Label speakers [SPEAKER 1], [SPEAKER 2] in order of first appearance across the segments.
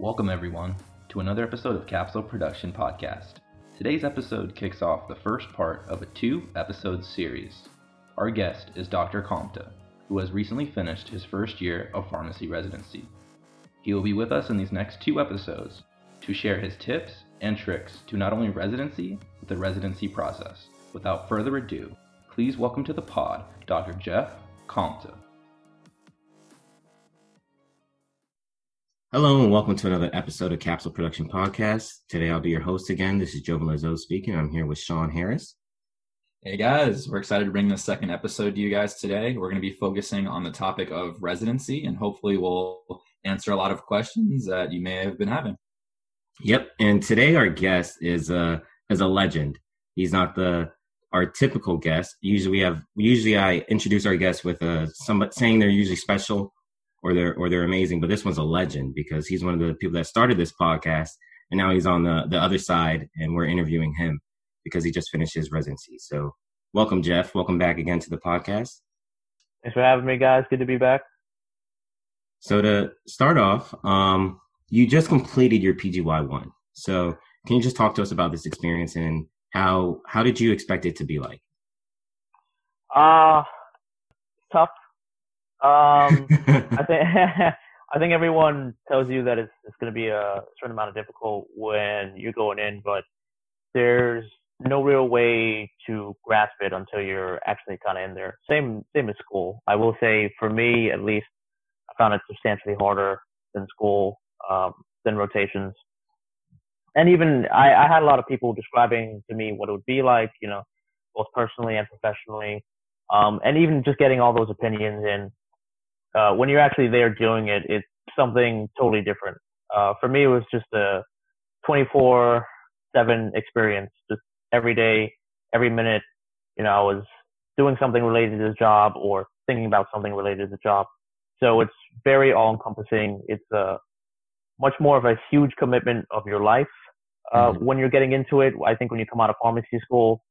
[SPEAKER 1] Welcome, everyone, to another episode of Capsule Production Podcast. Today's episode kicks off the first part of a two episode series. Our guest is Dr. Compta, who has recently finished his first year of pharmacy residency. He will be with us in these next two episodes to share his tips and tricks to not only residency, but the residency process. Without further ado, please welcome to the pod Dr. Jeff Compta.
[SPEAKER 2] Hello and welcome to another episode of Capsule Production Podcast. Today I'll be your host again. This is Joe Malizzo speaking. I'm here with Sean Harris.
[SPEAKER 3] Hey guys, we're excited to bring the second episode to you guys today. We're going to be focusing on the topic of residency and hopefully we'll answer a lot of questions that you may have been having.
[SPEAKER 2] Yep, and today our guest is a is a legend. He's not the our typical guest. Usually we have usually I introduce our guests with uh somebody saying they're usually special or they're or they're amazing, but this one's a legend because he's one of the people that started this podcast and now he's on the the other side and we're interviewing him because he just finished his residency. So welcome Jeff, welcome back again to the podcast.
[SPEAKER 4] Thanks for having me guys. Good to be back.
[SPEAKER 2] So to start off, um you just completed your PGY one. So can you just talk to us about this experience and how how did you expect it to be like?
[SPEAKER 4] Uh tough. Um I think I think everyone tells you that it's it's gonna be a certain amount of difficult when you're going in, but there's no real way to grasp it until you're actually kind of in there. Same same as school. I will say for me at least, I found it substantially harder than school um, than rotations. And even I, I had a lot of people describing to me what it would be like, you know, both personally and professionally. Um, and even just getting all those opinions in, uh, when you're actually there doing it, it's something totally different. Uh, for me, it was just a 24 seven experience, just every day, every minute, you know, I was doing something related to the job or thinking about something related to the job. So it's very all encompassing. It's a, much more of a huge commitment of your life uh, mm-hmm. when you're getting into it. I think when you come out of pharmacy school,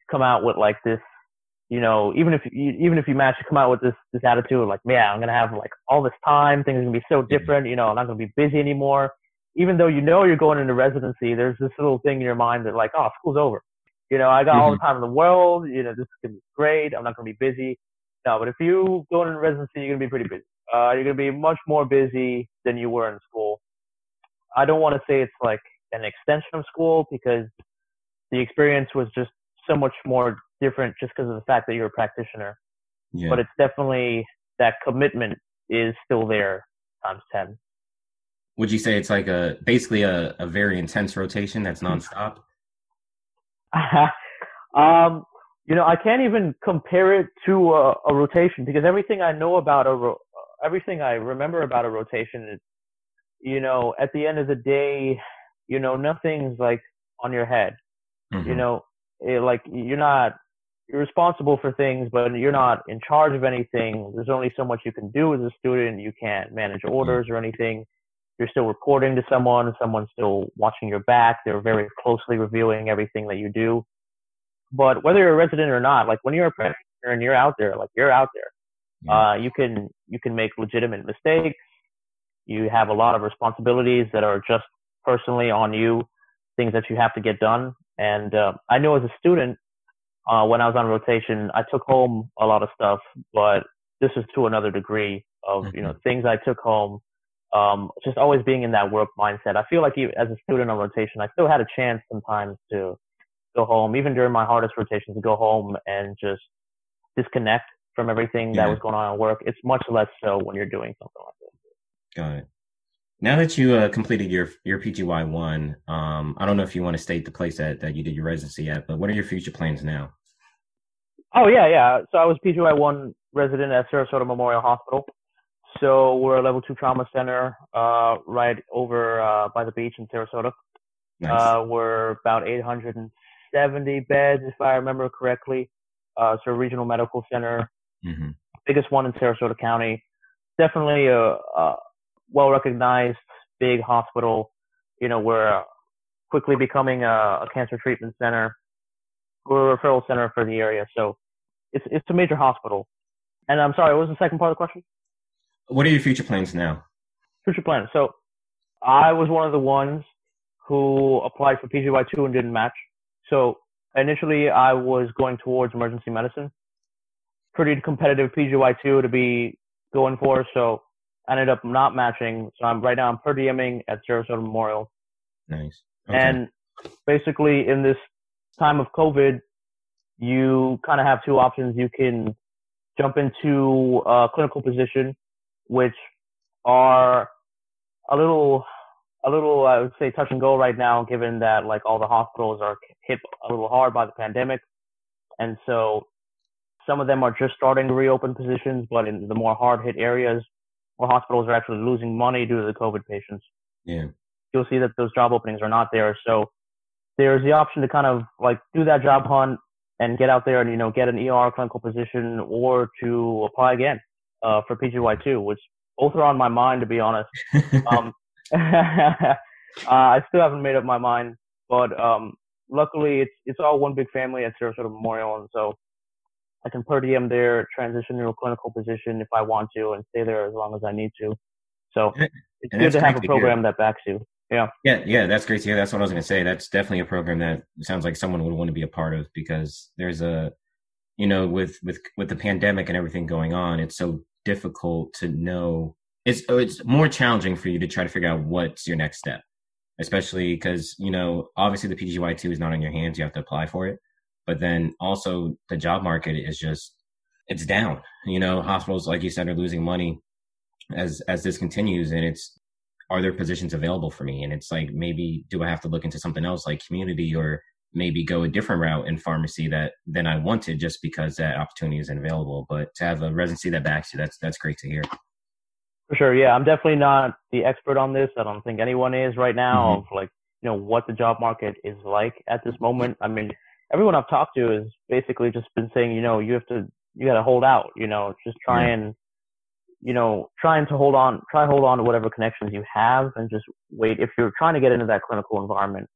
[SPEAKER 4] you come out with like this, you know, even if you, even if you manage to come out with this this attitude like, yeah, I'm gonna have like all this time, things are gonna be so mm-hmm. different, you know, I'm not gonna be busy anymore. Even though you know you're going into residency, there's this little thing in your mind that like, oh, school's over. You know, I got mm-hmm. all the mm-hmm. time in the world. You know, this is gonna be great. I'm not gonna be busy. No, but if you go into residency, you're gonna be pretty busy. Uh, you're gonna be much more busy than you were in school. I don't want to say it's like an extension of school because the experience was just so much more different just because of the fact that you're a practitioner. Yeah. But it's definitely that commitment is still there times 10.
[SPEAKER 2] Would you say it's like a basically a, a very intense rotation that's nonstop?
[SPEAKER 4] um, you know, I can't even compare it to a, a rotation because everything I know about a ro- everything I remember about a rotation is you know, at the end of the day, you know, nothing's like on your head. Mm-hmm. You know, it, like you're not you're responsible for things, but you're not in charge of anything. There's only so much you can do as a student. You can't manage mm-hmm. orders or anything. You're still reporting to someone. Someone's still watching your back. They're very closely reviewing everything that you do. But whether you're a resident or not, like when you're a practitioner and you're out there, like you're out there, uh, you can you can make legitimate mistakes. You have a lot of responsibilities that are just personally on you, things that you have to get done. And uh, I know as a student, uh, when I was on rotation, I took home a lot of stuff, but this was to another degree of you know mm-hmm. things I took home. Um, just always being in that work mindset. I feel like even as a student on rotation, I still had a chance sometimes to go home, even during my hardest rotations, to go home and just disconnect from everything yeah. that was going on at work. It's much less so when you're doing something like this.
[SPEAKER 2] Got it. Now that you uh, completed your your PGY one, um, I don't know if you want to state the place that, that you did your residency at, but what are your future plans now?
[SPEAKER 4] Oh yeah, yeah. So I was PGY one resident at Sarasota Memorial Hospital. So we're a level two trauma center, uh, right over uh, by the beach in Sarasota. Nice. Uh, we're about 870 beds, if I remember correctly. Uh, so a regional medical center, mm-hmm. biggest one in Sarasota County. Definitely a, a well recognized big hospital. You know, we're quickly becoming a, a cancer treatment center. We're a referral center for the area, so it's it's a major hospital. And I'm sorry, what was the second part of the question?
[SPEAKER 2] What are your future plans now?
[SPEAKER 4] Future plans. So I was one of the ones who applied for PGY2 and didn't match. So initially I was going towards emergency medicine. Pretty competitive PGY2 to be going for. So I ended up not matching. So I'm right now I'm per dieming at Sarasota Memorial.
[SPEAKER 2] Nice. Okay.
[SPEAKER 4] And basically in this time of COVID, you kind of have two options. You can jump into a clinical position, which are a little, a little, I would say touch and go right now, given that like all the hospitals are hit a little hard by the pandemic. And so some of them are just starting to reopen positions, but in the more hard hit areas where hospitals are actually losing money due to the COVID patients,
[SPEAKER 2] yeah,
[SPEAKER 4] you'll see that those job openings are not there. So there's the option to kind of like do that job hunt and get out there and, you know, get an ER clinical position or to apply again, uh, for PGY2, which both are on my mind, to be honest. um, uh, I still haven't made up my mind, but, um, luckily it's, it's all one big family at Sarasota Memorial. And so I can per diem there, transition to a clinical position if I want to and stay there as long as I need to. So it's
[SPEAKER 2] and
[SPEAKER 4] good to have a program that backs you. Yeah.
[SPEAKER 2] Yeah, yeah, that's great to hear. That's what I was going to say. That's definitely a program that sounds like someone would want to be a part of because there's a, you know, with with with the pandemic and everything going on, it's so difficult to know. It's oh, it's more challenging for you to try to figure out what's your next step, especially because you know obviously the PGY two is not in your hands. You have to apply for it, but then also the job market is just it's down. You know, hospitals like you said are losing money as as this continues, and it's are there positions available for me? And it's like, maybe do I have to look into something else like community or maybe go a different route in pharmacy that than I wanted just because that opportunity isn't available. But to have a residency that backs you, that's that's great to hear.
[SPEAKER 4] For sure, yeah. I'm definitely not the expert on this. I don't think anyone is right now mm-hmm. of like, you know, what the job market is like at this moment. I mean, everyone I've talked to has basically just been saying, you know, you have to you gotta hold out, you know, just try yeah. and you know, trying to hold on, try hold on to whatever connections you have and just wait. If you're trying to get into that clinical environment,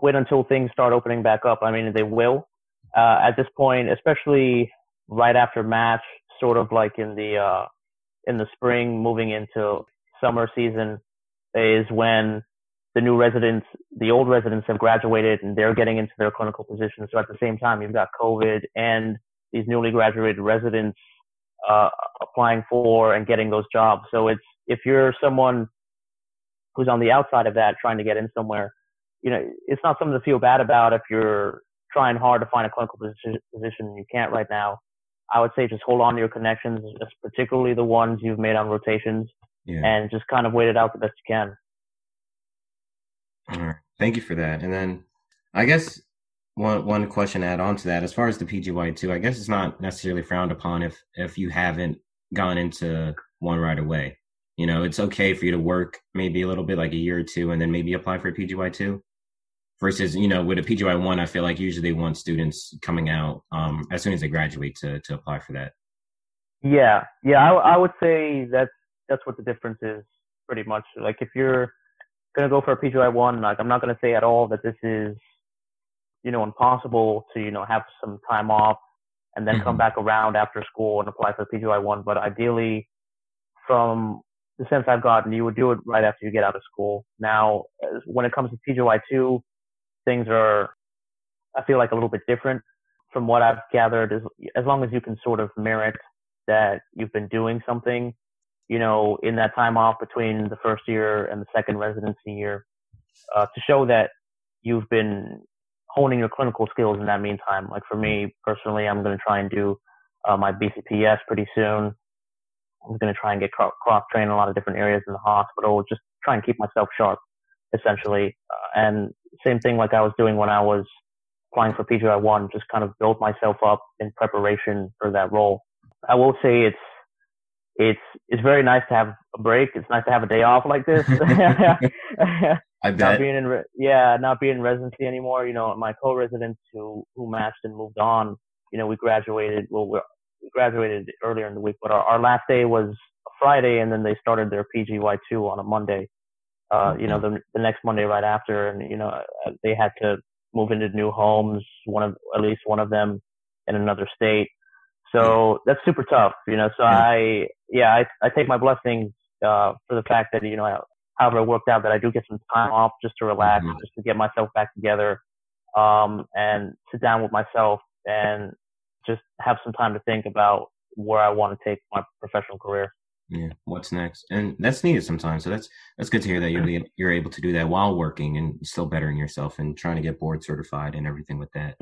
[SPEAKER 4] wait until things start opening back up. I mean, they will, uh, at this point, especially right after match, sort of like in the, uh, in the spring, moving into summer season is when the new residents, the old residents have graduated and they're getting into their clinical positions. So at the same time, you've got COVID and these newly graduated residents uh, applying for and getting those jobs. So it's if you're someone who's on the outside of that trying to get in somewhere, you know, it's not something to feel bad about if you're trying hard to find a clinical position, position you can't right now. I would say just hold on to your connections, particularly the ones you've made on rotations, yeah. and just kind of wait it out the best you can.
[SPEAKER 2] All right. Thank you for that. And then I guess one one question to add on to that, as far as the PGY two, I guess it's not necessarily frowned upon if if you haven't gone into one right away. You know, it's okay for you to work maybe a little bit, like a year or two, and then maybe apply for a PGY two. Versus, you know, with a PGY one, I feel like usually they want students coming out um, as soon as they graduate to to apply for that.
[SPEAKER 4] Yeah, yeah, I, I would say that's that's what the difference is pretty much. Like if you're gonna go for a PGY one, like I'm not gonna say at all that this is you know, impossible to, you know, have some time off and then mm-hmm. come back around after school and apply for a PGY one. But ideally, from the sense I've gotten, you would do it right after you get out of school. Now, when it comes to PGY two, things are, I feel like a little bit different from what I've gathered. As as long as you can sort of merit that you've been doing something, you know, in that time off between the first year and the second residency year, uh, to show that you've been honing your clinical skills in that meantime. Like for me personally, I'm going to try and do uh, my BCPS pretty soon. I'm going to try and get cross trained in a lot of different areas in the hospital, just try and keep myself sharp, essentially. Uh, and same thing like I was doing when I was applying for PGY1, just kind of build myself up in preparation for that role. I will say it's, it's, it's very nice to have a break. It's nice to have a day off like this.
[SPEAKER 2] I bet.
[SPEAKER 4] Not being in, re- yeah, not being in residency anymore. You know, my co-residents who who matched and moved on. You know, we graduated. Well, we graduated earlier in the week, but our, our last day was Friday, and then they started their PGY two on a Monday. Uh, you know, mm-hmm. the the next Monday right after, and you know, uh, they had to move into new homes. One of at least one of them in another state. So that's super tough, you know. So I, yeah, I, I take my blessings uh, for the fact that you know however it worked out that I do get some time off just to relax,
[SPEAKER 2] Mhm.
[SPEAKER 4] just to get myself back together, um, and sit down with myself and just have some time to think about where I want to take my professional career.
[SPEAKER 2] Yeah, what's next? And that's needed sometimes. So that's that's good to hear that you're you're able to do that while working and still bettering yourself and trying to get board certified and everything with that.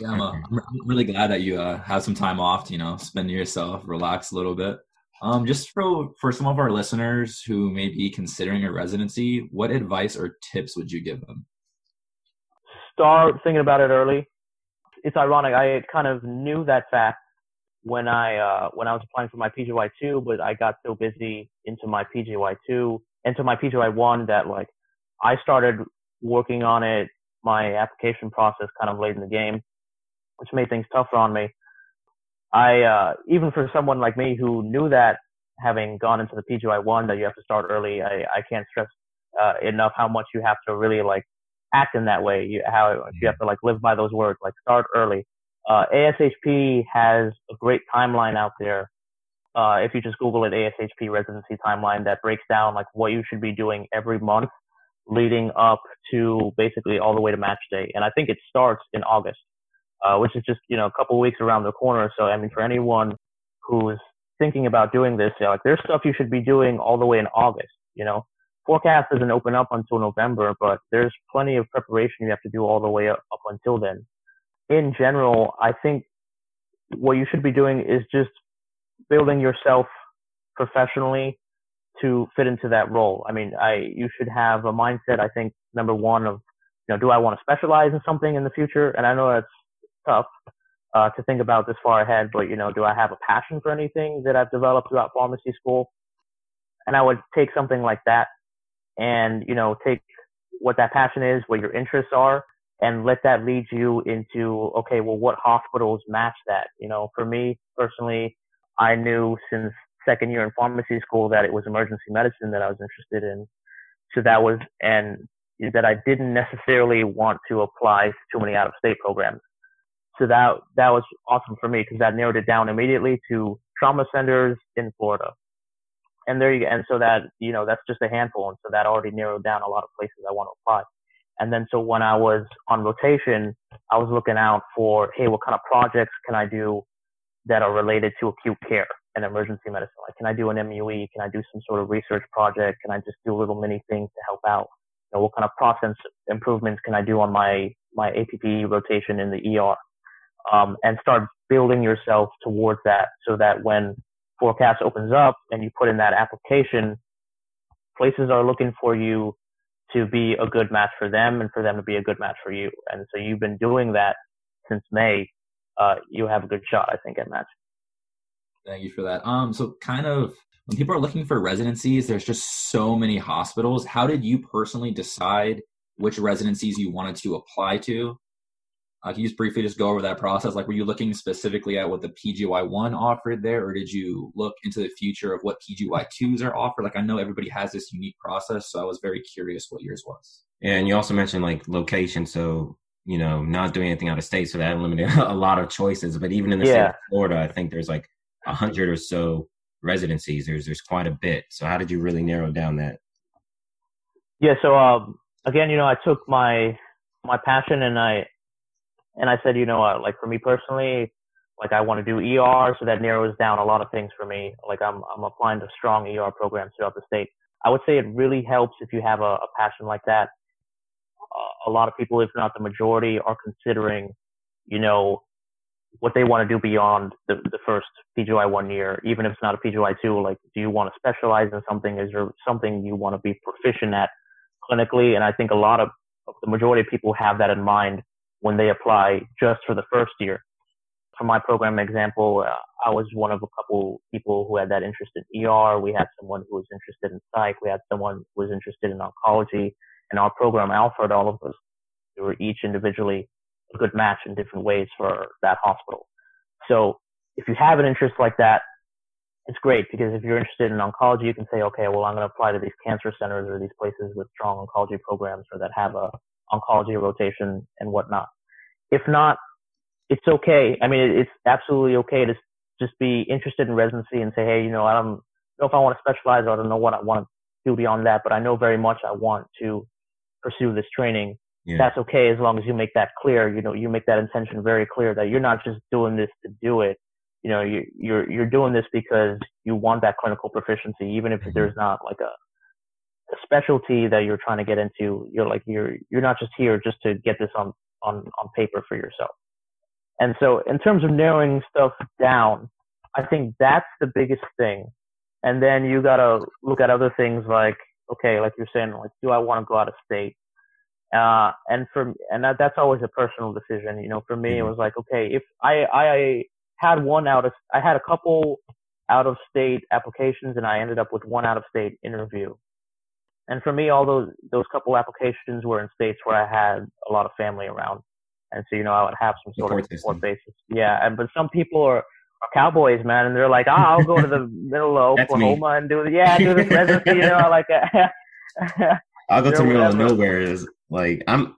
[SPEAKER 3] Yeah, I'm, uh, I'm I'm really glad that you uh, have some time off to you know spend yourself, relax a little bit. Um, just for for some of our listeners who may be considering a residency, what advice or tips would you give them?
[SPEAKER 4] Start thinking about it early. It's ironic. I kind of knew that fact when I uh, when I was applying for my PGY two, but I got so busy into my PGY two, into my PGY one that like I started working on it, my application process kind of late in the game, which made things tougher on me. I uh, even for someone like me who knew that having gone into the PGY one that you have to start early, I, I can't stress uh, enough how much you have to really like act in that way. You how you have to like live by those words, like start early uh, ASHP has a great timeline out there. Uh, if you just Google it, ASHP residency timeline that breaks down like what you should be doing every month leading up to basically all the way to match day. And I think it starts in August, uh, which is just, you know, a couple weeks around the corner. So, I mean, for anyone who's thinking about doing this, you know, like there's stuff you should be doing all the way in August, you know, PhORCAS doesn't open up until November, but there's plenty of preparation you have to do all the way up, up until then in general, I think what you should be doing is just building yourself professionally to fit into that role. I mean, I you should have a mindset. I think number one of you know, do I want to specialize in something in the future? And I know that's tough uh, to think about this far ahead, but you know, do I have a passion for anything that I've developed throughout pharmacy school? And I would take something like that, and you know, take what that passion is, what your interests are, and let that lead you into okay well what hospitals match that? You know for me personally i knew since second year in pharmacy school that it was emergency medicine that i was interested in. So that was and that i didn't necessarily want to apply to too many out of state programs so that that was awesome for me because that narrowed it down immediately to trauma centers in florida and there you go and so that you know that's just a handful and so that already narrowed down a lot of places i want to apply and then so when I was on rotation, I was looking out for, hey, what kind of projects can I do that are related to acute care and emergency medicine? Like, can I do an MUE? Can I do some sort of research project? Can I just do little mini things to help out? You know, what kind of process improvements can I do on my, my APP rotation in the ER? Um, and start building yourself towards that so that when PhORCAS opens up and you put in that application, places are looking for you to be a good match for them and for them to be a good match for you. And so you've been doing that since May. Uh, you have a good shot, I think, at match.
[SPEAKER 3] Thank you for that. Um, so kind of when people are looking for residencies, there's just so many hospitals. How did you personally decide which residencies you wanted to apply to? Uh, can you just briefly just go over that process? Like, were you looking specifically at what the PGY one offered there, or did you look into the future of what PGY twos are offered? Like, I know everybody has this unique process, so I was very curious what yours was.
[SPEAKER 2] And you also mentioned like location, so you know, not doing anything out of state, so that eliminated a lot of choices. But even in the state of Florida, I think there's like a hundred or so residencies. There's there's quite a bit. So how did you really narrow down that?
[SPEAKER 4] Yeah. So um, again, you know, I took my my passion and I and I said, you know, uh, like for me personally, like I want to do ER, so that narrows down a lot of things for me. Like I'm I'm applying to strong ER programs throughout the state. I would say it really helps if you have a, a passion like that. Uh, a lot of people, if not the majority, are considering, you know, what they want to do beyond the, the first PGY one year, even if it's not a PGY two. Like, do you want to specialize in something? Is there something you want to be proficient at clinically? And I think a lot of, of the majority of people have that in mind when they apply just for the first year. For my program example, uh, I was one of a couple people who had that interest in ER. We had someone who was interested in psych. We had someone who was interested in oncology. And our program offered all of us. We were each individually a good match in different ways for that hospital. So if you have an interest like that, it's great because if you're interested in oncology, you can say, okay, well, I'm going to apply to these cancer centers or these places with strong oncology programs or that have a oncology rotation and whatnot. If not, it's okay. I mean, it's absolutely okay to just be interested in residency and say, hey, you know, I don't know if I want to specialize or I don't know what I want to do beyond that, but I know very much I want to pursue this training.
[SPEAKER 2] Yeah.
[SPEAKER 4] That's okay as long as you make that clear. You know, you make that intention very clear that you're not just doing this to do it. You know, you, you're you're doing this because you want that clinical proficiency, even if
[SPEAKER 2] Mhm.
[SPEAKER 4] there's not like a specialty that you're trying to get into. You're like you're you're not just here just to get this on on on paper for yourself. And so, in terms of narrowing stuff down, I think that's the biggest thing. And then you gotta look at other things like, okay, like you're saying, like, do I want to go out of state? Uh, and for and that, that's always a personal decision. You know, for me, it
[SPEAKER 2] Mhm.
[SPEAKER 4] was like, okay, if I I had one out of I had a couple out of state applications, and I ended up with one out of state interview. And for me, all those those couple applications were in states where I had a lot of family around, and so you know I would have some sort
[SPEAKER 2] Support
[SPEAKER 4] of support
[SPEAKER 2] system.
[SPEAKER 4] basis. Yeah, and but some people are, are cowboys, man, and they're like, ah, I'll go to the middle of
[SPEAKER 2] me.
[SPEAKER 4] Oklahoma and do yeah, do this residency, you know, like.
[SPEAKER 2] I'll go to the middle of nowhere. Is like I'm.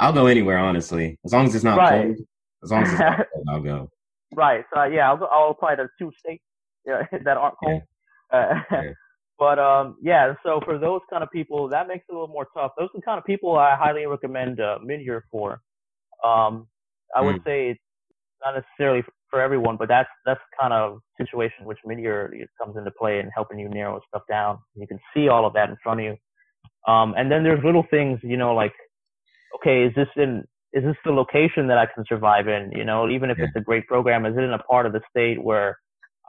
[SPEAKER 2] I'll go anywhere, honestly, as long as it's not
[SPEAKER 4] Right.
[SPEAKER 2] cold. As long as it's not cold, I'll go.
[SPEAKER 4] Right. So yeah, I'll go, I'll apply to two states yeah, that aren't cold. Uh,
[SPEAKER 2] Yeah.
[SPEAKER 4] But um, yeah. So for those kind of people, that makes it a little more tough. Those are the kind of people I highly recommend uh, mid-year for. Um, I would
[SPEAKER 2] Mm.
[SPEAKER 4] say it's not necessarily for everyone, but that's that's kind of situation which mid-year comes into play in helping you narrow stuff down. You can see all of that in front of you. Um, and then there's little things, you know, like, okay, is this in is this the location that I can survive in? You know, even if
[SPEAKER 2] Yeah.
[SPEAKER 4] it's a great program, is it in a part of the state where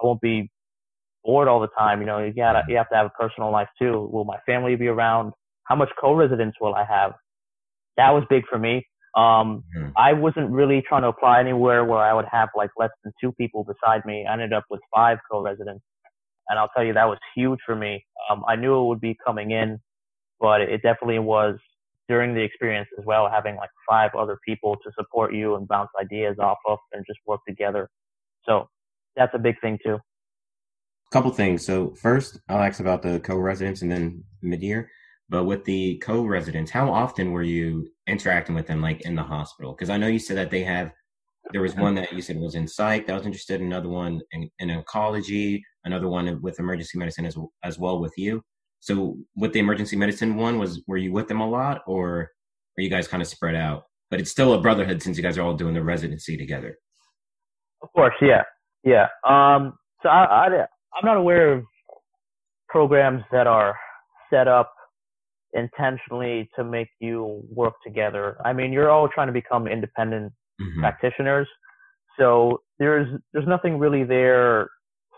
[SPEAKER 4] I won't be bored all the time? You know, you gotta you have to have a personal life too. Will my family be around? How much co-residents will I have? That was big for me. Um,
[SPEAKER 2] Mhm.
[SPEAKER 4] I wasn't really trying to apply anywhere where I would have like less than two people beside me. I ended up with five co-residents, and I'll tell you that was huge for me. Um, I knew it would be coming in, but it definitely was during the experience as well, having like five other people to support you and bounce ideas off of and just work together. So that's a big thing too.
[SPEAKER 2] Couple things. So first, I'll ask about the co-residents and then mid-year. But with the co-residents, how often were you interacting with them, like in the hospital? Because I know you said that they have. There was one that you said was in psych that was interested. Another one in, in oncology. Another one with emergency medicine as as well with you. So with the emergency medicine one, was were you with them a lot, or are you guys kind of spread out? But it's still a brotherhood since you guys are all doing the residency together.
[SPEAKER 4] Of course, yeah, yeah. Um, so I, I, I'm not aware of programs that are set up intentionally to make you work together. I mean, you're all trying to become independent
[SPEAKER 2] Mhm.
[SPEAKER 4] practitioners, so there's there's nothing really there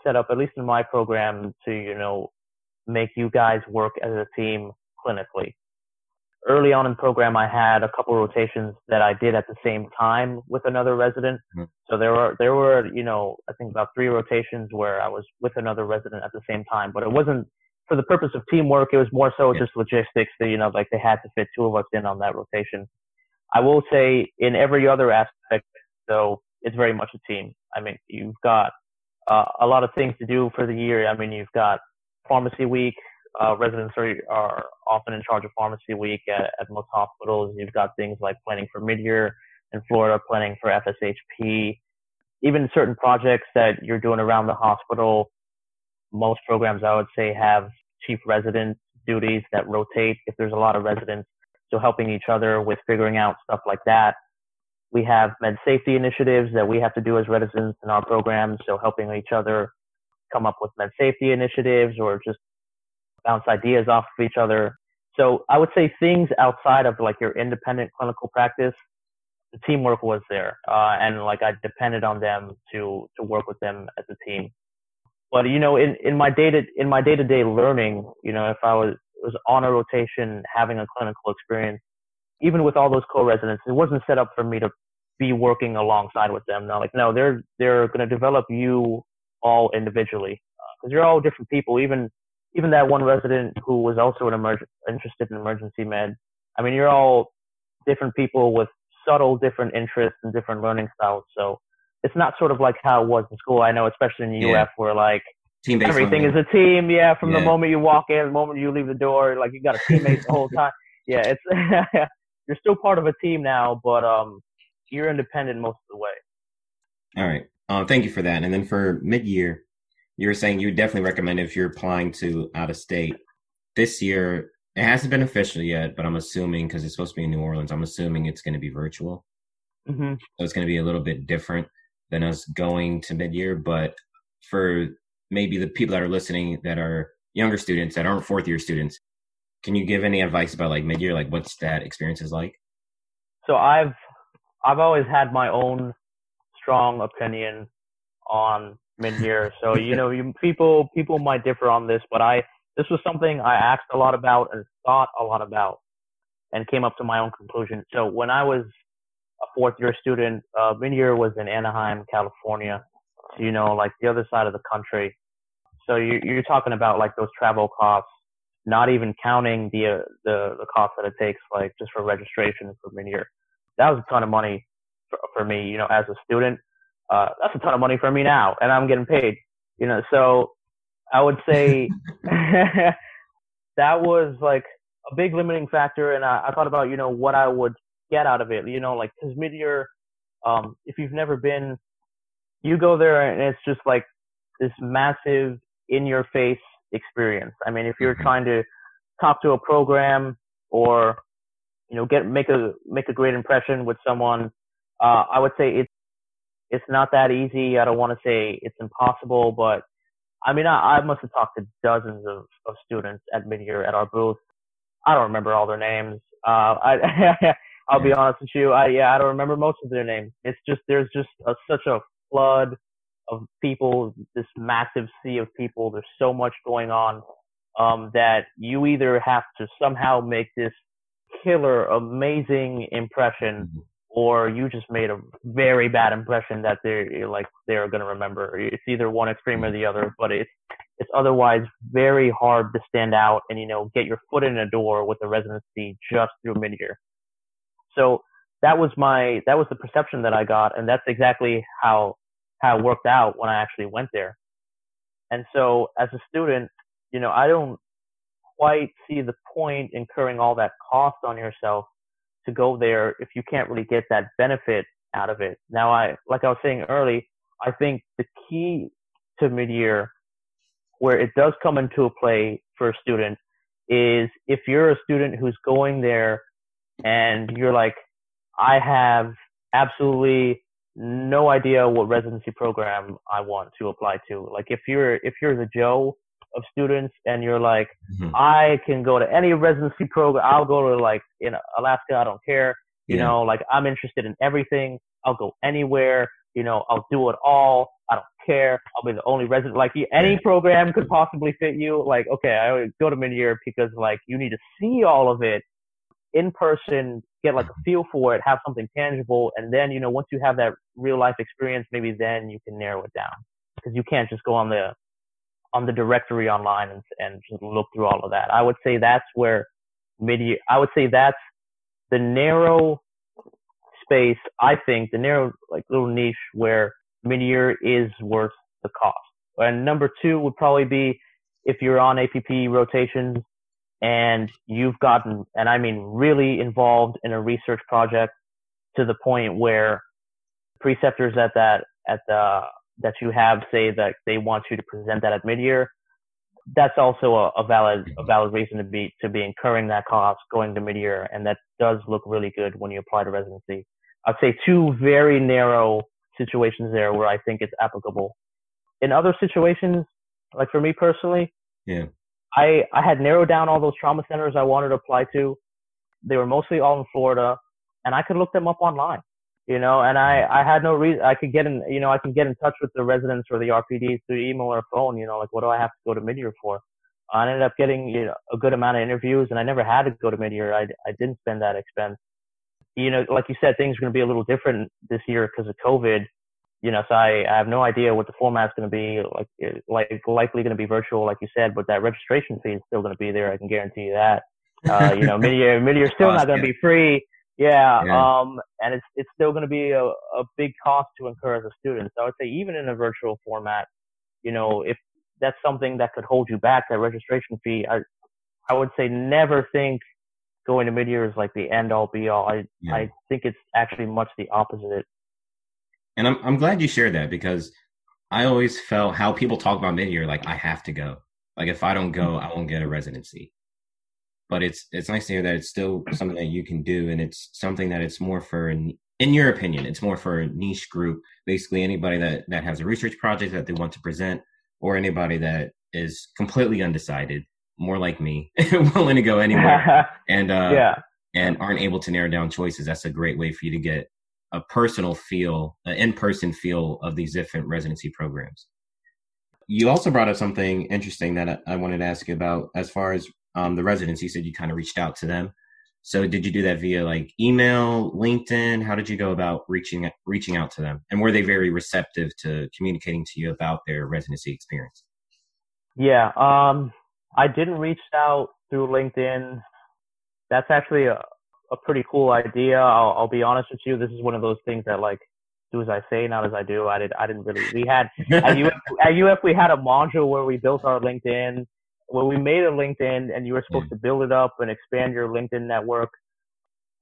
[SPEAKER 4] set up, at least in my program, to you know make you guys work as a team clinically. Early on in the program, I had a couple rotations that I did at the same time with another resident.
[SPEAKER 2] Mhm.
[SPEAKER 4] So there were there were you know I think about three rotations where I was with another resident at the same time, but it wasn't for the purpose of teamwork. It was more so
[SPEAKER 2] Yeah.
[SPEAKER 4] just logistics. That you know like they had to fit two of us in on that rotation. I will say in every other aspect, though, it's very much a team. I mean, you've got uh, a lot of things to do for the year. I mean, you've got pharmacy week. Uh, residents are, are often in charge of pharmacy week at, at most hospitals. You've got things like planning for mid-year in Florida, planning for FSHP, even certain projects that you're doing around the hospital. Most programs, I would say, have chief resident duties that rotate if there's a lot of residents. So helping each other with figuring out stuff like that. We have med safety initiatives that we have to do as residents in our programs. So helping each other come up with med safety initiatives or just bounce ideas off of each other. So I would say things outside of like your independent clinical practice, the teamwork was there, uh, and like I depended on them to to work with them as a team. But you know, in in my day to in my day to day learning, you know, if I was was on a rotation having a clinical experience, even with all those co-residents, it wasn't set up for me to be working alongside with them. No, like no, they're they're going to develop you all individually because you're all different people. Even even that one resident who was also an emerg- interested in emergency med. I mean, you're all different people with subtle different interests and different learning styles. So it's not sort of like how it was in school. I know, especially in the
[SPEAKER 2] Yeah.
[SPEAKER 4] UF, where like everything
[SPEAKER 2] learning.
[SPEAKER 4] is a team. Yeah, from the moment you walk in, the moment you leave the door, like you got a teammate the whole time. Yeah, it's you're still part of a team now, but um, you're independent most of the way.
[SPEAKER 2] All right. Um, thank you for that. And then for mid-year, you were saying you would definitely recommend if you're applying to out of state. this year it hasn't been official yet, but I'm assuming because it's supposed to be in New Orleans, I'm assuming it's going to be virtual.
[SPEAKER 4] hmm
[SPEAKER 2] So it's going to be a little bit different than us going to mid year. But for maybe the people that are listening that are younger students that aren't fourth year students, can you give any advice about like mid year? Like what's that experience is like?
[SPEAKER 4] So I've I've always had my own strong opinion on mid-year. So you know, you, people people might differ on this, but I this was something I asked a lot about and thought a lot about, and came up to my own conclusion. So when I was a fourth year student, uh, mid-year was in Anaheim, California. So, you know, like the other side of the country. So you, you're talking about like those travel costs, not even counting the uh, the the cost that it takes, like just for registration for mid-year. That was a ton of money for, for me, you know, as a student. Uh, that's a ton of money for me now, and I'm getting paid, you know. So I would say that was like a big limiting factor, and I, I thought about, you know, what I would get out of it, you know, like because mid-year, um, if you've never been, you go there and it's just like this massive in-your-face experience. I mean, if you're
[SPEAKER 2] Mhm.
[SPEAKER 4] trying to talk to a program or you know get make a make a great impression with someone, uh, I would say it's it's not that easy. I don't want to say it's impossible, but I mean, I, I must have talked to dozens of, of students at mid-year at our booth. I don't remember all their names. Uh, I, I'll be honest with you. I, yeah, I don't remember most of their names. It's just, there's just a, such a flood of people, this massive sea of people. There's so much going on, um, that you either have to somehow make this killer, amazing impression
[SPEAKER 2] Mhm.
[SPEAKER 4] Or you just made a very bad impression that they're like they're to remember. It's either one extreme or the other, but it's it's otherwise very hard to stand out and you know get your foot in a door with a residency just through mid-year. So that was my that was the perception that I got, and that's exactly how how it worked out when I actually went there. And so as a student, you know, I don't quite see the point incurring all that cost on yourself to go there if you can't really get that benefit out of it. Now, I, like I was saying early, I think the key to mid-year where it does come into a play for a student is if you're a student who's going there and you're like, I have absolutely no idea what residency program I want to apply to. Like if you're, if you're the Joe of students and you're like,
[SPEAKER 2] Mhm.
[SPEAKER 4] I can go to any residency program. I'll go to like in Alaska. I don't care. You
[SPEAKER 2] Yeah.
[SPEAKER 4] know, like I'm interested in everything. I'll go anywhere. You know, I'll do it all. I don't care. I'll be the only resident. Like any program could possibly fit you. Like, okay, I go to mid-year because like you need to see all of it in person, get like a feel for it, have something tangible. And then, you know, once you have that real life experience, maybe then you can narrow it down because you can't just go on the, on the directory online and, and look through all of that. I would say that's where mid-year, I would say that's the narrow space, I think, the narrow, like little niche where mid-year is worth the cost. And number two would probably be if you're on APP rotations and you've gotten, and I mean really involved in a research project to the point where preceptors at that, at the, that you have say that they want you to present that at mid-year. That's also a, a valid, a valid reason to be, to be incurring that cost going to mid-year. And that does look really good when you apply to residency. I'd say two very narrow situations there where I think it's applicable. In other situations, like for me personally,
[SPEAKER 2] Yeah.
[SPEAKER 4] I, I had narrowed down all those trauma centers I wanted to apply to. They were mostly all in Florida and I could look them up online, you know, and I, I had no reason, I could get in, you know, I can get in touch with the residents or the RPDs through email or phone, you know, like what do I have to go to mid-year for? I ended up getting, you know, a good amount of interviews and I never had to go to mid-year. I, I didn't spend that expense. You know, like you said, things are going to be a little different this year because of COVID you know, so I, I have no idea what the format's going to be. Like, it- like likely going to be virtual, like you said, but that registration fee is still going to be there. I can guarantee you that. Uh, you know, mid-year, mid-year still not going to be free. Yeah,
[SPEAKER 2] Yeah.
[SPEAKER 4] Um, and it's it's still going to be a, a big cost to incur as a student. So I would say even in a virtual format, you know, if that's something that could hold you back, that registration fee, I I would say never think going to mid-year is like the end all be all. I
[SPEAKER 2] Yeah.
[SPEAKER 4] I think it's actually much the opposite.
[SPEAKER 2] And I'm I'm glad you shared that because I always felt how people talk about mid year like I have to go. Like if I don't go, I won't get a residency. But it's it's nice to hear that it's still something that you can do, and it's something that it's more for, in your opinion, it's more for a niche group. Basically, anybody that that has a research project that they want to present, or anybody that is completely undecided, more like me, willing to go anywhere, and uh,
[SPEAKER 4] yeah,
[SPEAKER 2] and aren't able to narrow down choices. That's a great way for you to get a personal feel, an in-person feel of these different residency programs. You also brought up something interesting that I, wanted to ask you about as far as um, the residents. You said you kind of reached out to them. So did you do that via like email, LinkedIn? How did you go about reaching reaching out to them? And were they very receptive to communicating to you about their residency experience?
[SPEAKER 4] Yeah, um, I didn't reach out through LinkedIn. That's actually a, a pretty cool idea. I'll, I'll be honest with you. This is one of those things that like do as I say, not as I do. I did. I didn't really. We had at UF, at UF we had a module where we built our LinkedIn, where we made a LinkedIn, and you were supposed to build it up and expand your LinkedIn network.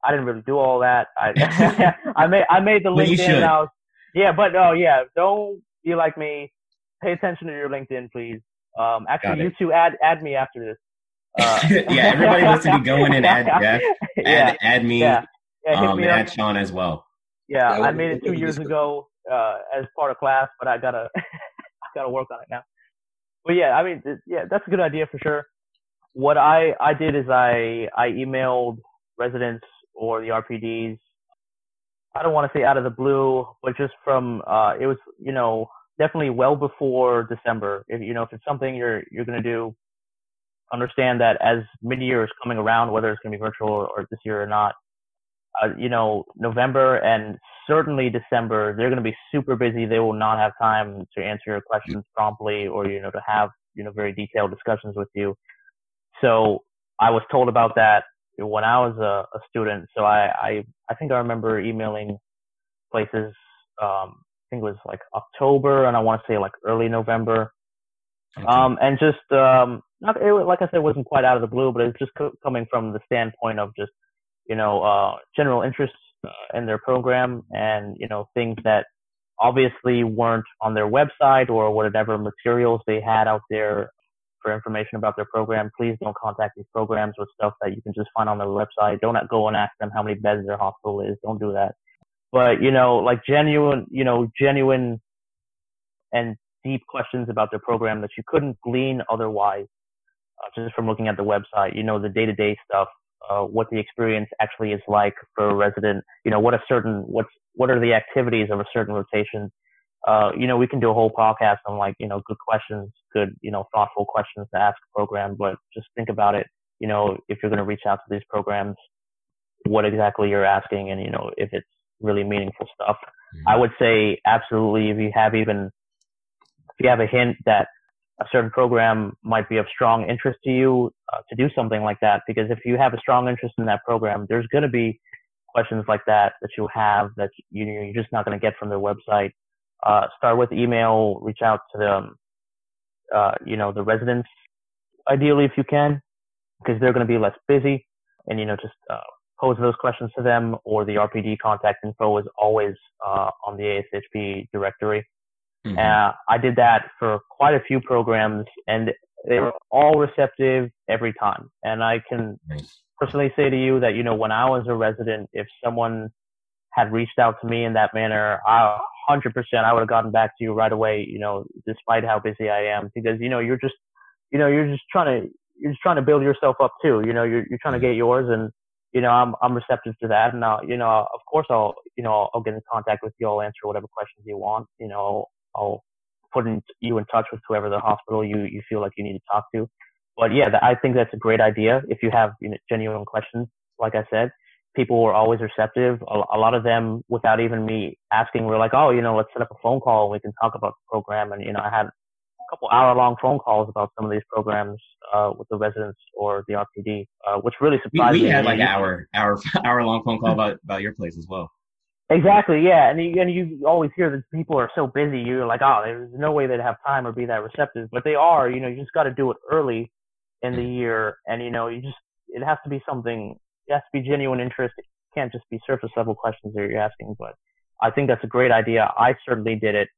[SPEAKER 4] I didn't really do all that. I I made I made the LinkedIn. I was, yeah, but oh yeah, don't be like me. Pay attention to your LinkedIn, please. Um, actually, you two add add me after this.
[SPEAKER 2] Uh, yeah, everybody wants to be going and add Jeff, add, yeah. add me, yeah. Yeah, um, and add Sean as well.
[SPEAKER 4] Yeah, I made it two years ago uh, as part of class, but I gotta I gotta work on it now. But yeah, I mean, yeah, that's a good idea for sure. What I I did is I I emailed residents or the RPDs. I don't want to say out of the blue, but just from uh, it was you know definitely well before December. If you know if it's something you're you're gonna do, understand that as mid-year is coming around, whether it's going to be virtual or this year or not, uh, you know, November and certainly December, they're going to be super busy. They will not have time to answer your questions promptly or, you know, to have, you know, very detailed discussions with you. So I was told about that when I was a, a student. So I, I, I think I remember emailing places, um, I think it was like October and I want to say like early November. Okay. Um, and just, um, not, it, like I said, it wasn't quite out of the blue, but it's just co- coming from the standpoint of just, you know, uh, general interest uh, in their program and, you know, things that obviously weren't on their website or whatever materials they had out there for information about their program. Please don't contact these programs with stuff that you can just find on their website. Don't go and ask them how many beds their hospital is. Don't do that. But, you know, like genuine, you know, genuine and deep questions about their program that you couldn't glean otherwise uh, just from looking at the website, you know, the day to day stuff, uh, what the experience actually is like for a resident, you know, what a certain, what's, what are the activities of a certain rotation. Uh, you know, we can do a whole podcast on like, you know, good questions, good, you know, thoughtful questions to ask a program, but just think about it. You know, if you're going to reach out to these programs, what exactly you're asking and, you know, if it's really meaningful stuff. Mm-hmm. I would say absolutely if you have even, if you have a hint that a certain program might be of strong interest to you uh, to do something like that. Because if you have a strong interest in that program, there's going to be questions like that that you have that you, you're just not going to get from their website. Uh, start with email, reach out to them, uh, you know, the residents, ideally if you can, because they're going to be less busy and, you know, just, uh, pose those questions to them or the RPD contact info is always, uh, on the ASHP directory. Mm-hmm. Uh, I did that for quite a few programs, and they were all receptive every time. And I can nice. personally say to you that you know when I was a resident, if someone had reached out to me in that manner, I 100% I would have gotten back to you right away. You know, despite how busy I am, because you know you're just you know you're just trying to you're just trying to build yourself up too. You know, you're you're trying to get yours and you know, I'm I'm receptive to that, and uh, you know, of course, I'll you know I'll get in contact with you. I'll answer whatever questions you want. You know, I'll put in, you in touch with whoever the hospital you, you feel like you need to talk to. But yeah, I think that's a great idea. If you have you know, genuine questions, like I said, people were always receptive. A, a, lot of them, without even me asking, were like, "Oh, you know, let's set up a phone call and we can talk about the program." And you know, I had a couple hour-long phone calls about some of these programs uh, with the residents or the RPD, uh, which really surprised
[SPEAKER 2] we, we
[SPEAKER 4] me.
[SPEAKER 2] We had like an hour, hour, hour-long phone call about about your place as well.
[SPEAKER 4] Exactly, yeah, and you, and you always hear that people are so busy. You're like, oh, there's no way they'd have time or be that receptive, but they are. You know, you just got to do it early in the year, and you know, you just it has to be something. It has to be genuine interest. It can't just be surface level questions that you're asking. But I think that's a great idea. I certainly did it,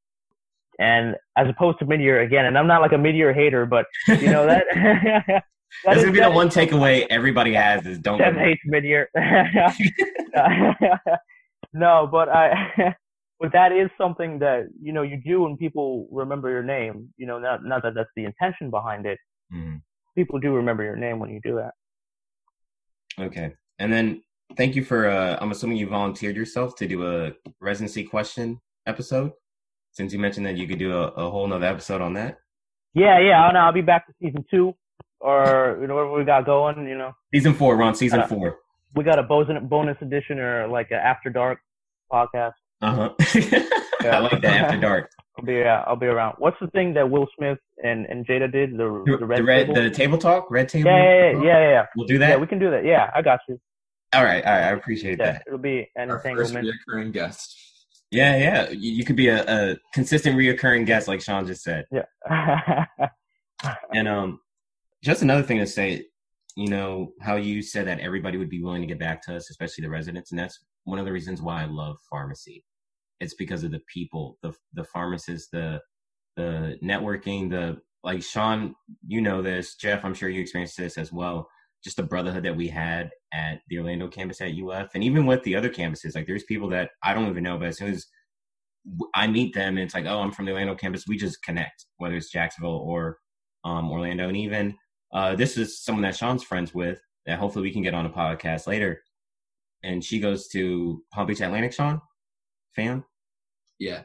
[SPEAKER 4] and as opposed to mid year again, and I'm not like a mid year hater, but you know that
[SPEAKER 2] That's
[SPEAKER 4] is-
[SPEAKER 2] gonna be
[SPEAKER 4] that
[SPEAKER 2] the one takeaway everybody has is don't.
[SPEAKER 4] Hates mid-year. no, but I, but that is something that you know you do when people remember your name. You know, not not that that's the intention behind it.
[SPEAKER 2] Mhm.
[SPEAKER 4] People do remember your name when you do that.
[SPEAKER 2] Okay, and then thank you for. Uh, I'm assuming you volunteered yourself to do a residency question episode. Since you mentioned that you could do a, a whole nother episode on that.
[SPEAKER 4] Yeah, yeah. I'll, I'll be back to season two, or you know whatever we got going. You know,
[SPEAKER 2] Season four, we're on season
[SPEAKER 4] Uh,
[SPEAKER 2] four.
[SPEAKER 4] We got a bonus bonus edition or like an after dark podcast.
[SPEAKER 2] Uh huh. I like that after dark.
[SPEAKER 4] I'll be uh, I'll be around. What's the thing that Will Smith and, and Jada did? The
[SPEAKER 2] The,
[SPEAKER 4] the red,
[SPEAKER 2] the red,
[SPEAKER 4] table?
[SPEAKER 2] the table talk, red table.
[SPEAKER 4] yeah, yeah, yeah, yeah, yeah.
[SPEAKER 2] We'll do that.
[SPEAKER 4] Yeah, we can do that. Yeah, I got you.
[SPEAKER 2] all right, all right. I appreciate
[SPEAKER 4] Yeah,
[SPEAKER 2] that.
[SPEAKER 4] it'll be an
[SPEAKER 3] Our first
[SPEAKER 4] entanglement.
[SPEAKER 3] reoccurring guest.
[SPEAKER 2] Yeah, yeah. You, you could be a, a consistent, reoccurring guest, like Sean just said.
[SPEAKER 4] Yeah.
[SPEAKER 2] And um, just another thing to say, you know, how you said that everybody would be willing to get back to us, especially the residents, and that's one of the reasons why I love pharmacy. It's because of the people, the the pharmacists, the the networking, the like Sean, you know this, Jeff, I'm sure you experienced this as well. Just the brotherhood that we had at the Orlando campus at UF, and even with the other campuses, like there's people that I don't even know, but as soon as i meet them, and it's like, oh, I'm from the Orlando campus, we just connect, whether it's Jacksonville or um, Orlando, and even uh, this is someone that Sean's friends with that hopefully we can get on a podcast later. And she goes to Palm Beach Atlantic, Sean, fam.
[SPEAKER 3] Yeah.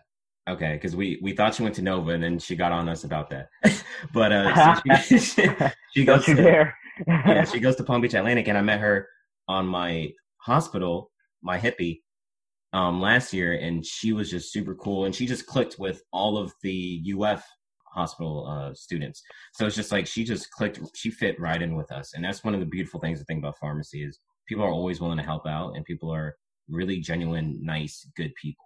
[SPEAKER 2] Okay, because we we thought she went to Nova, and then she got on us about that. but uh, so she, she goes to,
[SPEAKER 4] dare.
[SPEAKER 2] yeah, she goes to Palm Beach Atlantic, and I met her on my hospital, my IPPE, um, last year, and she was just super cool, and she just clicked with all of the UF hospital uh, students. So it's just like she just clicked, she fit right in with us, and that's one of the beautiful things to think about pharmacy is people are always willing to help out, and people are really genuine, nice, good people.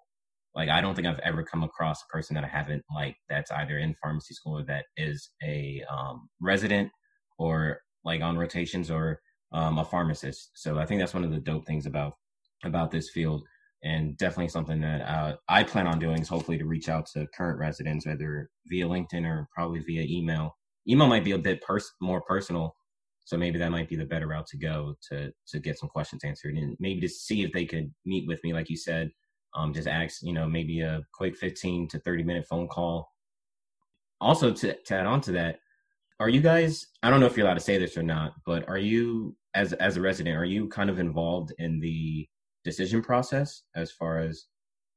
[SPEAKER 2] Like I don't think I've ever come across a person that I haven't liked that's either in pharmacy school or that is a um, resident or like on rotations or um, a pharmacist. So I think that's one of the dope things about about this field, and definitely something that uh, I plan on doing is hopefully to reach out to current residents, whether via LinkedIn or probably via email. Email might be a bit pers- more personal, so maybe that might be the better route to go to to get some questions answered, and maybe to see if they could meet with me, like you said. Um, just ask, you know, maybe a quick 15 to 30 minute phone call. Also, to, to add on to that, are you guys i don't know if you're allowed to say this or not but are you as as a resident are you kind of involved in the decision process as far as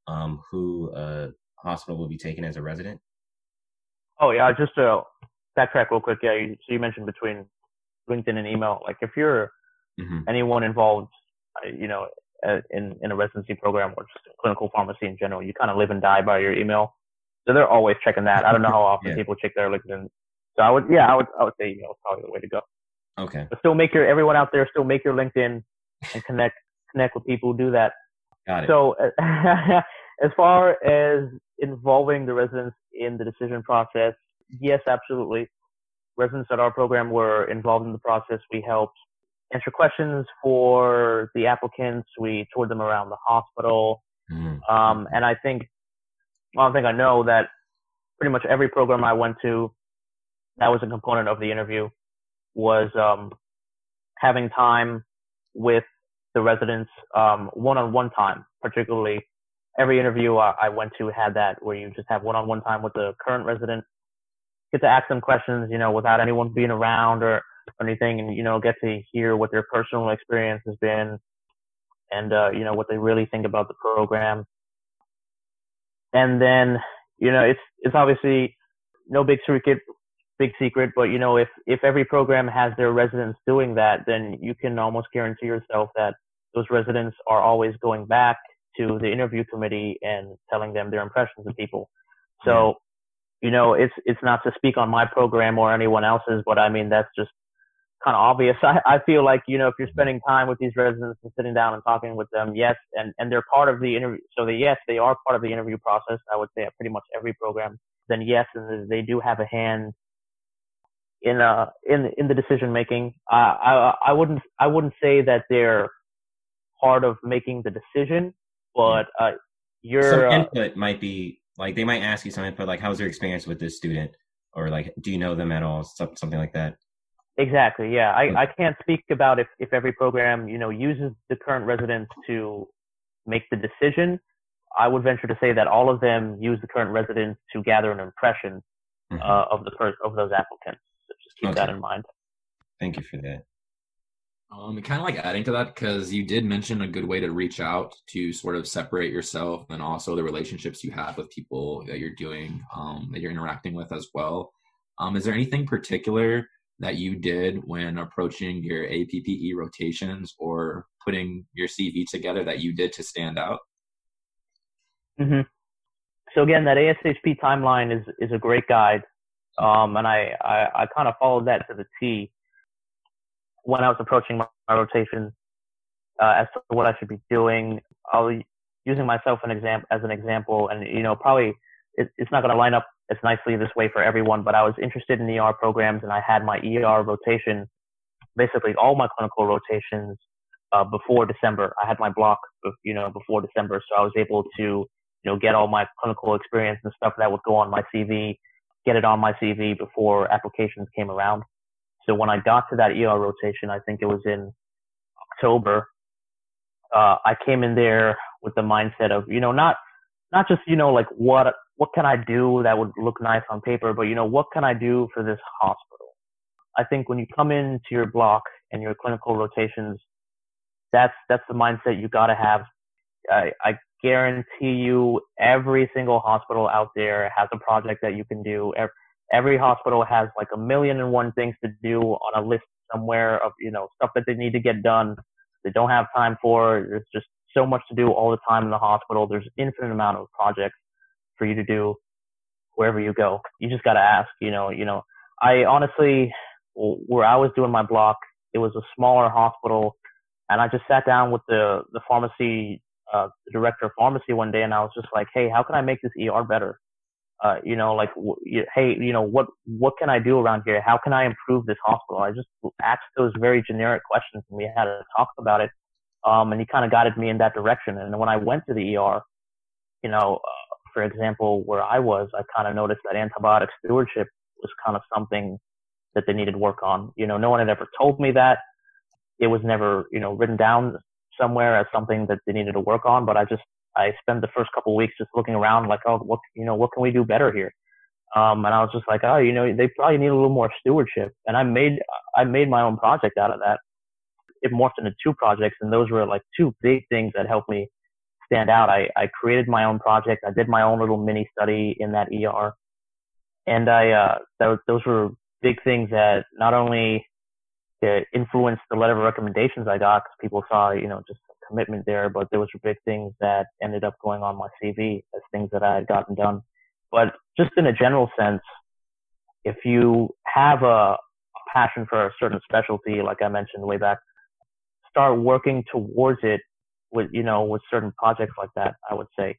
[SPEAKER 2] um who a hospital will be taken as a resident
[SPEAKER 4] Oh yeah, just to backtrack real quick. Yeah, you, so you mentioned between LinkedIn and email. Like if you're
[SPEAKER 2] hmm
[SPEAKER 4] anyone involved, uh, you know, uh, in in a residency program or just clinical pharmacy in general, you kind of live and die by your email. So they're always checking that. I don't know how often
[SPEAKER 2] Yeah.
[SPEAKER 4] people check their LinkedIn. So I would, yeah, I would, I would say email is probably the way to go.
[SPEAKER 2] okay
[SPEAKER 4] But still make your everyone out there still make your LinkedIn and connect connect with people who do that.
[SPEAKER 2] got it
[SPEAKER 4] So as far as involving the residents in the decision process, yes, absolutely. Residents at our program were involved in the process. We helped answer questions for the applicants. We toured them around the hospital.
[SPEAKER 2] Mhm.
[SPEAKER 4] Um, and I think, well, I think I know that pretty much every program I went to that was a component of the interview was um, having time with the residents, um, one-on-one time, particularly every interview I, I went to had that where you just have one-on-one time with the current resident, get to ask them questions, you know, without anyone being around or, or anything, and you know, get to hear what their personal experience has been, and uh, you know what they really think about the program. And then, you know, it's it's obviously no big secret, big secret, but you know, if if every program has their residents doing that, then you can almost guarantee yourself that those residents are always going back to the interview committee and telling them their impressions of people. So, you know, it's it's not to speak on my program or anyone else's, but I mean that's just kind of obvious. I, I feel like you know if you're mm-hmm. spending time with these residents and sitting down and talking with them, yes, and and they're part of the interview. So they yes, they are part of the interview process. I would say at pretty much every program. Then yes, and they do have a hand in uh in in the decision making. Uh, I I wouldn't I wouldn't say that they're part of making the decision, but uh,
[SPEAKER 2] some
[SPEAKER 4] you're uh,
[SPEAKER 2] input might be like they might ask you some input like how's your experience with this student or like do you know them at all Some- something like that
[SPEAKER 4] Exactly. Yeah, I, I can't speak about if, if every program you know uses the current residents to make the decision. I would venture to say that all of them use the current residents to gather an impression
[SPEAKER 2] Mhm.
[SPEAKER 4] uh, of the per- of those applicants. So just keep that in mind.
[SPEAKER 2] Thank you for that.
[SPEAKER 3] Um, and kind of like adding to that because you did mention a good way to reach out to sort of separate yourself and also the relationships you have with people that you're doing, um, that you're interacting with as well. Um, is there anything particular that you did when approaching your APPE rotations or putting your CV together that you did to stand out?
[SPEAKER 4] hmm So again, that ASHP timeline is is a great guide, um, and I, I, I kind of followed that to the T when I was approaching my, my rotation uh, as to what I should be doing. I'll using myself an example as an example, and you know probably it, it's not going to line up as nicely this way for everyone, but I was interested in ER programs, and I had my ER rotation, basically all my clinical rotations uh, before December. I had my block, you know, before December, so I was able to, you know, get all my clinical experience and stuff that would go on my CV, get it on my CV before applications came around. So when I got to that ER rotation, I think it was in October. Uh, I came in there with the mindset of, you know, not not just, you know, like what what can I do that would look nice on paper, but you know, what can I do for this hospital? I think when you come into your block and your clinical rotations, that's that's the mindset you got to have. I, I guarantee you, every single hospital out there has a project that you can do. Every, hospital has like a million and one things to do on a list somewhere of you know stuff that they need to get done. They don't have time for. There's just so much to do all the time in the hospital. There's infinite amount of projects for you to do wherever you go. You just got to ask. You know. You know. I honestly, where I was doing my block, it was a smaller hospital and I just sat down with the the pharmacy uh, the director of pharmacy one day, and I was just like, "Hey, how can I make this ER better? Uh, you know, like, w- you, hey, you know, what what can I do around here? How can I improve this hospital?" I just asked those very generic questions, and we had a talk about it. Um, and he kind of guided me in that direction. And when I went to the ER, you know, uh, for example, where I was, I kind of noticed that antibiotic stewardship was kind of something that they needed work on. You know, no one had ever told me that it was never, you know, written down somewhere as something that they needed to work on. But I just, I spent the first couple of weeks just looking around like, oh, what, you know, what can we do better here? Um, and I was just like, oh, you know, they probably need a little more stewardship. And I made, I made my own project out of that. It morphed into two projects and those were like two big things that helped me stand out. I, I created my own project. I did my own little mini study in that ER. And I, uh, those, those were big things that not only it influenced the letter of recommendations I got because people saw, you know, just commitment there. But there was big things that ended up going on my CV as things that I had gotten done. But just in a general sense, if you have a, passion for a certain specialty, like I mentioned way back, start working towards it with, you know, with certain projects like that, I would say.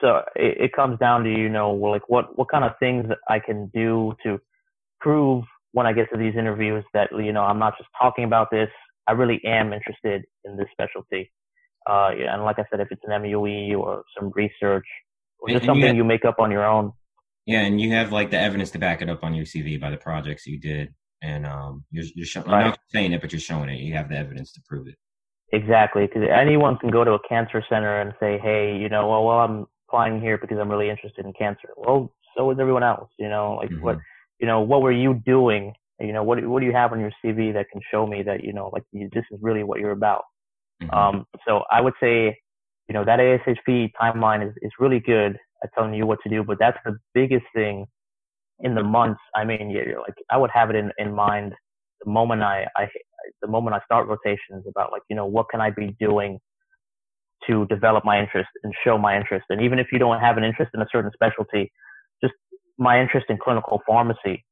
[SPEAKER 4] So it, it comes down to, you know, like what, what kind of things I can do to prove when I get to these interviews that you know I'm not just talking about this. I really am interested in this specialty. Uh, and like I said, if it's an MUE or some research or just
[SPEAKER 2] and you
[SPEAKER 4] something you make up on your own.
[SPEAKER 2] Yeah, and you have like the evidence to back it up on your CV by the projects you did, and um, you're, you're showing. I'm not saying it, but you're showing it. You have the evidence to prove it.
[SPEAKER 4] Exactly, because anyone can go to a cancer center and say, "Hey, you know, well, well, I'm applying here because I'm really interested in cancer." Well, so is everyone else. You know, like
[SPEAKER 2] Mhm.
[SPEAKER 4] what, you know, what were you doing? You know, what what do you have on your CV that can show me that you know, like you, this is really what you're about?
[SPEAKER 2] Mhm.
[SPEAKER 4] Um, so I would say, you know, that ASHP timeline is, is really good at telling you what to do, but that's the biggest thing in the months. I mean, yeah, like I would have it in, in mind the moment I, I, the moment I start rotations about like, you know, what can I be doing to develop my interest and show my interest? And even if you don't have an interest in a certain specialty, my interest in clinical pharmacy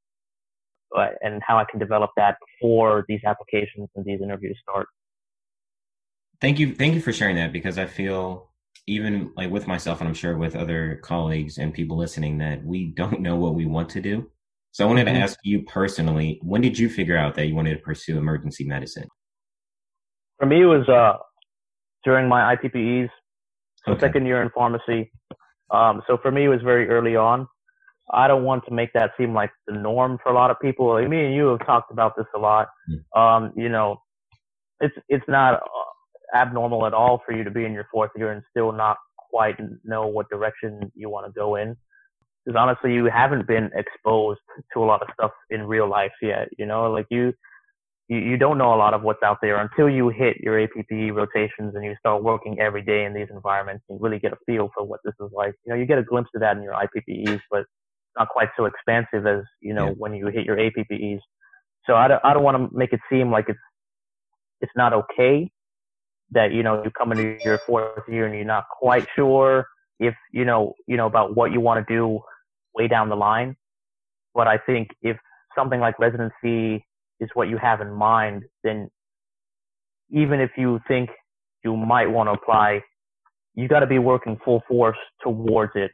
[SPEAKER 4] uh, and how I can develop that before these applications and these interviews start.
[SPEAKER 2] thank you thank you for sharing that because i feel even like with myself and i'm sure with other colleagues and people listening that we don't know what we want to do so i wanted to ask you personally when did you figure out that you wanted to pursue emergency medicine
[SPEAKER 4] For me, it was uh, during my IPPEs, so
[SPEAKER 2] Okay.
[SPEAKER 4] second year in pharmacy. Um, so for me, it was very early on. I don't want to make that seem like the norm for a lot of people. Like me and you have talked about this a lot.
[SPEAKER 2] Mm.
[SPEAKER 4] Um, you know, it's it's not uh, abnormal at all for you to be in your fourth year and still not quite know what direction you want to go in. Because honestly, you haven't been exposed to a lot of stuff in real life yet. You know, like you you, you don't know a lot of what's out there until you hit your APPE rotations and you start working every day in these environments and really get a feel for what this is like. You know, you get a glimpse of that in your IPPEs, but not quite so expansive as, you know,
[SPEAKER 2] Yeah.
[SPEAKER 4] when you hit your APPEs. So I don't, I don't want to make it seem like it's, it's not okay that, you know, you come into your fourth year and you're not quite sure if, you know, you know, about what you want to do way down the line. But I think if something like residency is what you have in mind, then even if you think you might want to apply, you got to be working full force towards it,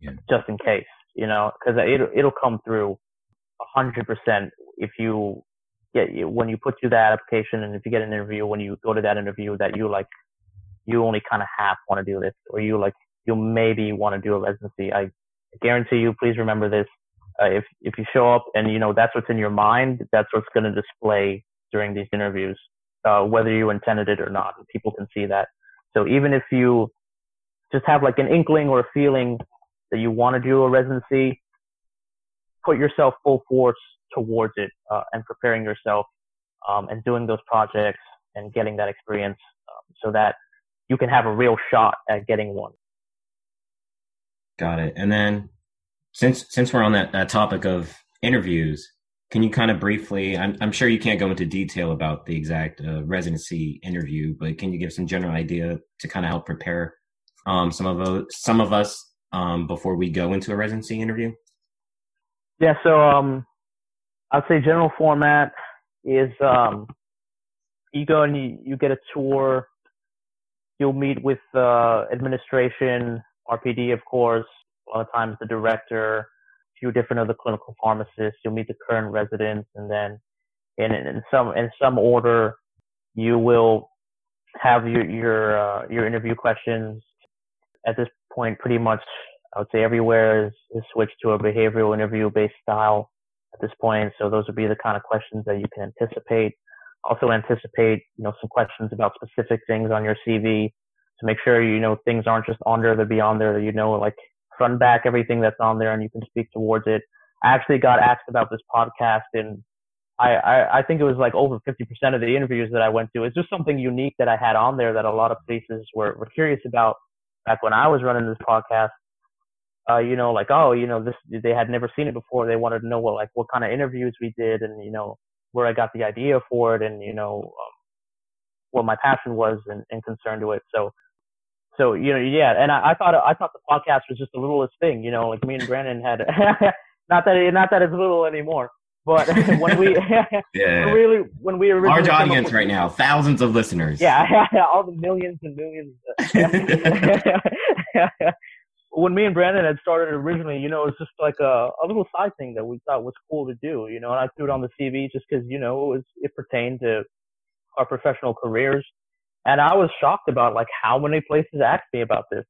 [SPEAKER 2] Yeah.
[SPEAKER 4] just in case, you know, because it'll it'll come through a hundred percent if you get when you put through that application and if you get an interview when you go to that interview that you like you only kind of half want to do this or you like you maybe want to do a residency. I guarantee you, please remember this uh, if if you show up and you know that's what's in your mind, that's what's going to display during these interviews, uh, whether you intended it or not. People can see that. So even if you just have like an inkling or a feeling that you want to do a residency, put yourself full force towards it uh, and preparing yourself um, and doing those projects and getting that experience um, so that you can have a real shot at getting one.
[SPEAKER 2] Got it. And then since since we're on that, that topic of interviews, can you kind of briefly? I'm I'm sure you can't go into detail about the exact uh, residency interview, but can you give some general idea to kind of help prepare um, some of those, some of us um, before we go into a residency interview?
[SPEAKER 4] Yeah, so um, I'd say general format is um, you go and you, you get a tour. You'll meet with uh, administration, RPD, of course. A lot of times the director, a few different other clinical pharmacists. You'll meet the current residents, and then in in some in some order, you will have your your uh, your interview questions. At this point, pretty much, I would say everywhere is, is switched to a behavioral interview based style at this point. So those would be the kind of questions that you can anticipate. Also anticipate, you know, some questions about specific things on your CV to make sure, you know, things aren't just on there, they'll be on there, you know, like front back everything that's on there and you can speak towards it. I actually got asked about this podcast and I, I, I think it was like over 50% of the interviews that I went to. It's just something unique that I had on there that a lot of places were, were curious about back when I was running this podcast uh, you know, like, oh, you know, this, they had never seen it before. They wanted to know what, like, what kind of interviews we did and, you know, where I got the idea for it and, you know, um, what my passion was and, and concern to it. So, so, you know, yeah. And I, I thought, I thought the podcast was just the littlest thing, you know, like me and Brandon had, not that, it, not that it's little anymore, but when we,
[SPEAKER 2] Yeah,
[SPEAKER 4] when we, when we originally
[SPEAKER 2] large audience
[SPEAKER 4] with-
[SPEAKER 2] right now, thousands of listeners.
[SPEAKER 4] yeah, all the millions and millions. when me and Brandon had started originally, you know, it was just like a, a little side thing that we thought was cool to do, you know, and I threw it on the CV just because, you know, it was, it pertained to our professional careers. And I was shocked about like how many places asked me about this.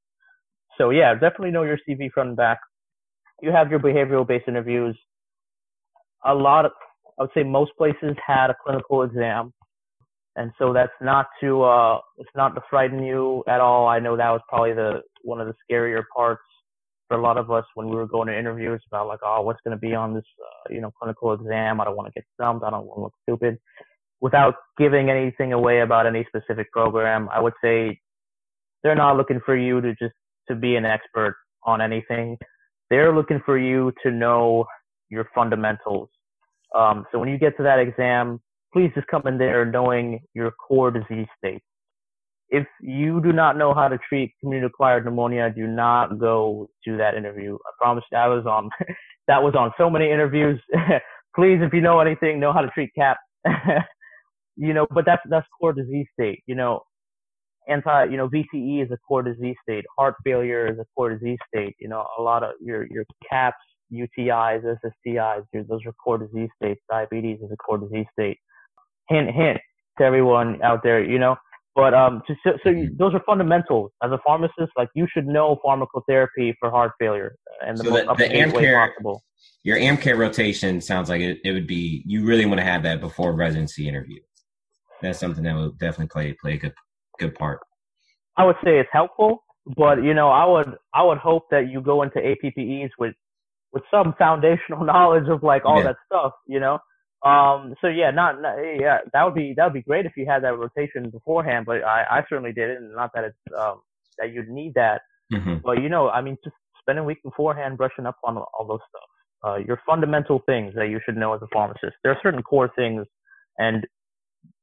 [SPEAKER 4] So yeah, definitely know your CV front and back. You have your behavioral based interviews. A lot of, I would say most places had a clinical exam. And so that's not to uh it's not to frighten you at all. I know that was probably the one of the scarier parts for a lot of us when we were going to interviews about like oh what's going to be on this uh, you know clinical exam? I don't want to get stumped. I don't want to look stupid. Without giving anything away about any specific program i would say they're not looking for you to just to be an expert on anything. They're looking for you to know your fundamentals um, so when you get to that exam please just come in there knowing your core disease state. If you do not know how to treat community acquired pneumonia, do not go to that interview. I promise that was on that was on so many interviews. please, if you know anything, know how to treat CAP. you know, but that's that's core disease state. You know, anti, you know, VTE is a core disease state. Heart failure is a core disease state. You know, a lot of your your CAPs, UTIs, SSTIs, those are core disease states. Diabetes is a core disease state hint, hint to everyone out there, you know, But um, so, so, so you, those are fundamentals. As a pharmacist, like you should know pharmacotherapy for heart failure and the
[SPEAKER 2] So
[SPEAKER 4] most
[SPEAKER 2] the- the
[SPEAKER 4] up-to-date way possible.
[SPEAKER 2] Your AmCare rotation sounds like it, it would be you really want to have that before residency interview. That's something that will definitely play play a good good part.
[SPEAKER 4] I would say it's helpful, but you know, I would I would hope that you go into APPEs with with some foundational knowledge of like all
[SPEAKER 2] Yeah.
[SPEAKER 4] that stuff, you know. Um, so yeah, not, not yeah, that would be that would be great if you had that rotation beforehand, but I, I certainly did it, and not that it's um, that you'd need that,
[SPEAKER 2] hmm
[SPEAKER 4] but you know, I mean, just spend a week beforehand brushing up on all those stuff. Uh, your fundamental things that you should know as a pharmacist. There are certain core things, and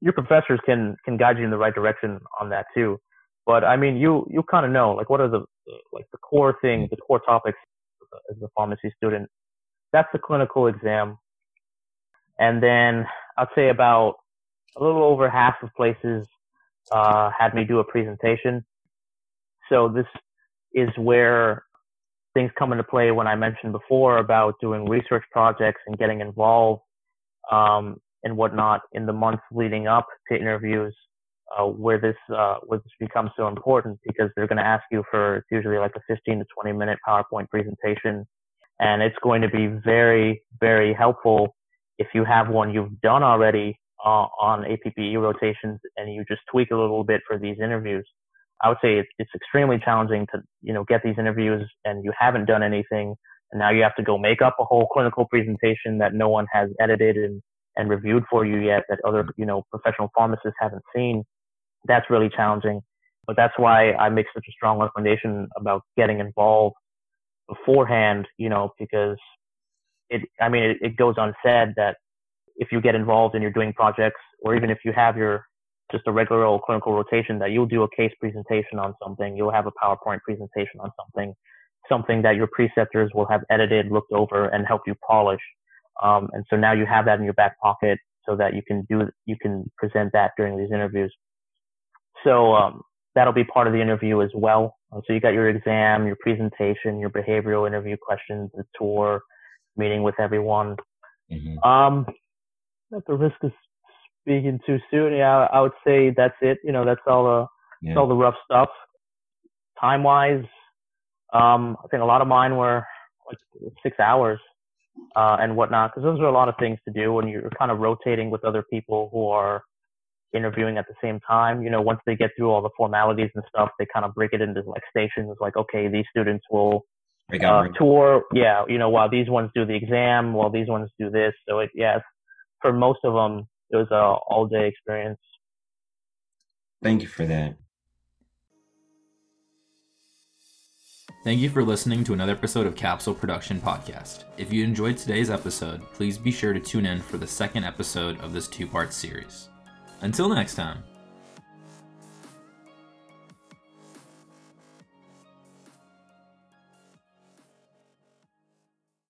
[SPEAKER 4] your professors can can guide you in the right direction on that too. But I mean, you you kind of know like what are the like the core things, the core topics as a pharmacy student. That's the clinical exam, and then I'd say about a little over half of places uh, had me do a presentation. So this is where things come into play when I mentioned before about doing research projects and getting involved um, and whatnot in the months leading up to interviews, uh, where this uh, where this becomes so important because they're going to ask you for it's usually like a 15 to 20 minute PowerPoint presentation, and it's going to be very very helpful if you have one you've done already uh, on APPE rotations and you just tweak a little bit for these interviews. I would say it's, it's extremely challenging to, you know, get these interviews and you haven't done anything. And now you have to go make up a whole clinical presentation that no one has edited and, and reviewed for you yet that other, you know, professional pharmacists haven't seen. That's really challenging. But that's why I make such a strong recommendation about getting involved beforehand, you know, because it, I mean, it, it goes unsaid that if you get involved and you're doing projects or even if you have your just a regular old clinical rotation that you'll do a case presentation on something, you'll have a PowerPoint presentation on something, something that your preceptors will have edited, looked over, and help you polish. Um, and so now you have that in your back pocket so that you can do, you can present that during these interviews. So um, that'll be part of the interview as well. Uh, So you got your exam, your presentation, your behavioral interview questions, the tour, meeting with everyone.
[SPEAKER 2] hmm
[SPEAKER 4] Um, at the risk of speaking too soon, yeah, I would say that's it. You know, that's all the that's all the rough stuff. Time wise, um, I think a lot of mine were like six hours uh, and whatnot, because those are a lot of things to do when you're kind of rotating with other people who are interviewing at the same time. You know, once they get through all the formalities and stuff, they kind of break it into like stations. Like, okay, these students will uh, tour. Yeah, you know, while these ones do the exam, while these ones do this. So it, yes, for most of them, it was a all day experience.
[SPEAKER 2] Thank you for that.
[SPEAKER 3] Thank you for listening to another episode of Capsule Production Podcast. If you enjoyed today's episode, please be sure to tune in for the second episode of this two part series. Until next time.